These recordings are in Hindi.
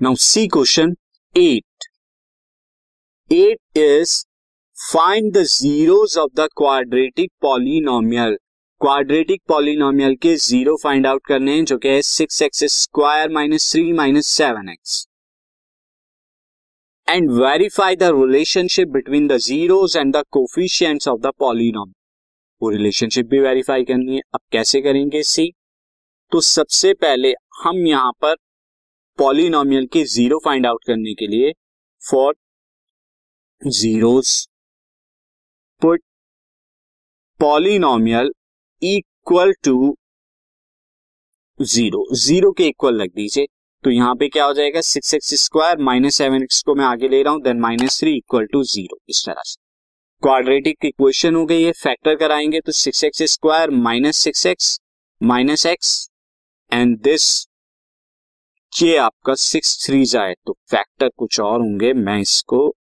Now see question eight eight is find the zeros of the quadratic polynomial quadratic polynomial के ज़ीरो फाइंड आउट करने हैं, जो कि है six x square minus three minus seven x and verify the relationship between the zeros and the coefficients of the polynomial वो रिलेशनशिप भी वेरीफाई करनी है, अब कैसे करेंगे सी तो सबसे पहले हम यहाँ पर पॉलिनोमियल के ज़ीरो फाइंड आउट करने के लिए for zeros put polynomial equal to zero zero के इक्वल रख दीजिए। तो यहाँ पे क्या हो जाएगा? Six x square minus seven x को मैं आगे ले रहा हूँ then minus three equal to zero इस तरह से। क्वाड्रेटिक इक्वेशन हो गई है फैक्टर कराएँगे तो six x square minus six x minus x and this ये आपका सिक्स थ्री जाए तो फैक्टर कुछ और होंगे, मैं इसको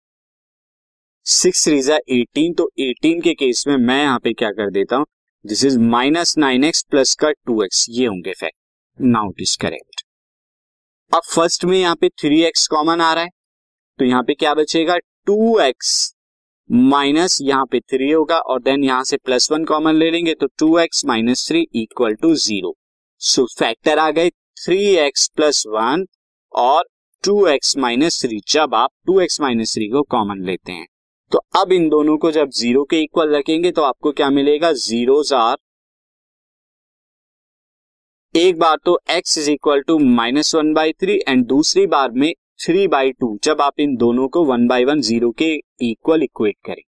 सिक्स थ्री जा एटीन तो एटीन के केस में मैं यहाँ पे क्या कर देता हूँ? This is minus nine x plus का टू एक्स ये होंगे fact now it is correct अब फ़र्स्ट में यहाँ पे थ्री एक्स कॉमन आ रहा है तो यहाँ पे क्या बचेगा? टू एक्स माइनस यहाँ पे थ्री होगा, और देन यहाँ से प्लस वन कॉमन ले लेंगे तो two x minus three equal to zero so factor आ गए थ्री एक्स प्लस वन और टू एक्स माइनस थ्री जब आप टू एक्स माइनस थ्री को कॉमन लेते हैं। तो अब इन दोनों को जब ज़ीरो के इक्वल रखेंगे तो आपको क्या मिलेगा? जीरोज आर एक बार तो x is equal to minus one by three and दूसरी बार में थ्री बाई टू जब आप इन दोनों को वन बाई वन ज़ीरो के इक्वल इक्वेट करें।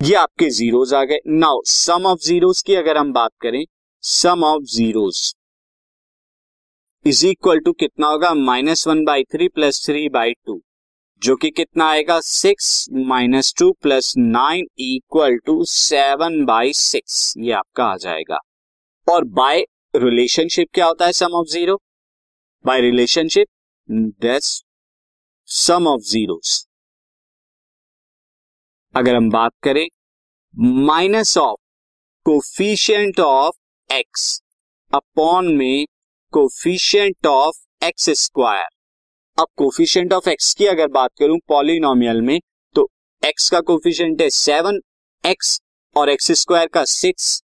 ये आपके जीरोज आ गए। नाउ सम ऑफ़ जीरोस की अगर हम बात करें sum of zeros is equal to कितना होगा? Minus one by three plus three by two जो कि कितना आएगा? Six minus two plus nine equal to seven by six ये आपका आ जाएगा। और बाय रिलेशनशिप क्या होता है? Sum of zero by relationship that's sum of zeros अगर हम बात करें minus of coefficient of x upon में कोफिशियंट ऑफ़ एक्स स्क्वायर। अब कोफिशियंट ऑफ़ एक्स की अगर बात करूँ पॉलिनोमियल में तो एक्स का कोफिशियंट है सेवन, एक्स और एक्स स्क्वायर का सिक्स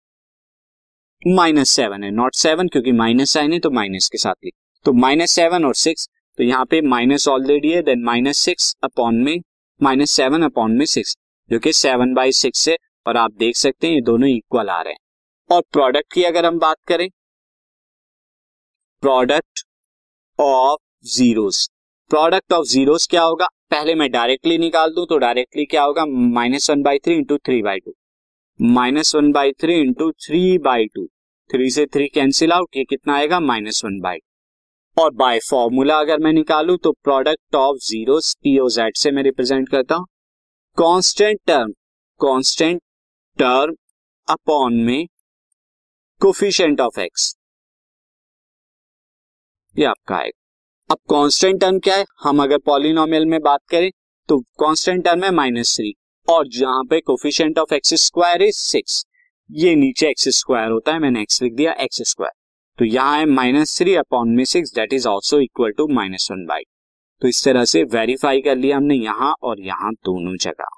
माइनस सेवन है। नॉट सेवन क्योंकि माइनस साइन है तो माइनस के साथ लिख तो माइनस सेवन और सिक्स तो यहाँ पे माइनस ऑलरेडी है देन माइनस सिक्स अपॉन में, माइनस सेवन अपॉन में सिक्स, जो कि सेवन बाई सिक्स है, और आप देख सकते हैं ये दोनों इक्वल आ रहे हैं। और प्रोडक्ट की अगर हम बात करें product of zeros. Product of zeros क्या होगा? पहले मैं डायरेक्टली निकाल दूँ तो डायरेक्टली क्या होगा? Minus one by three into three by two. Minus one by three into three by two. Three से थ्री कैंसिल आउट, ये कितना आएगा? Minus one by. और बाय फॉर्मूला अगर मैं निकालू तो प्रोडक्ट ऑफ़ ज़ीरो पीओजेड से मैं रिप्रेजेंट करता हूँ। Constant term constant term upon में कोफिशियंट ऑफ़ एक्स ये आपका आएगा अब कांस्टेंट टर्म क्या है? हम अगर पॉलिनोमियल में बात करें तो कांस्टेंट टर्म है माइनस थ्री और जहाँ पे coefficient of x square is six ये नीचे एक्स स्क्वायर होता है, मैंने एक्स लिख दिया एक्स स्क्वायर तो यहाँ है माइनस थ्री अपॉन में six that is also equal to minus one by तो इस तरह से वेरीफाई कर लिया हमने यहाँ और यहाँ दोनों जगह।